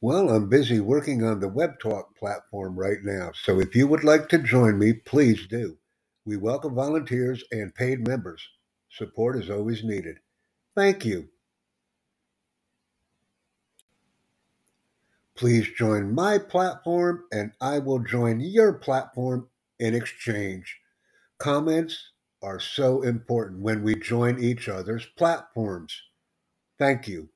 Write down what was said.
Well, I'm busy working on the WebTalk platform right now, so if you would like to join me, please do. We welcome volunteers and paid members. Support is always needed. Thank you. Please join my platform and I will join your platform in exchange. Comments are so important when we join each other's platforms. Thank you.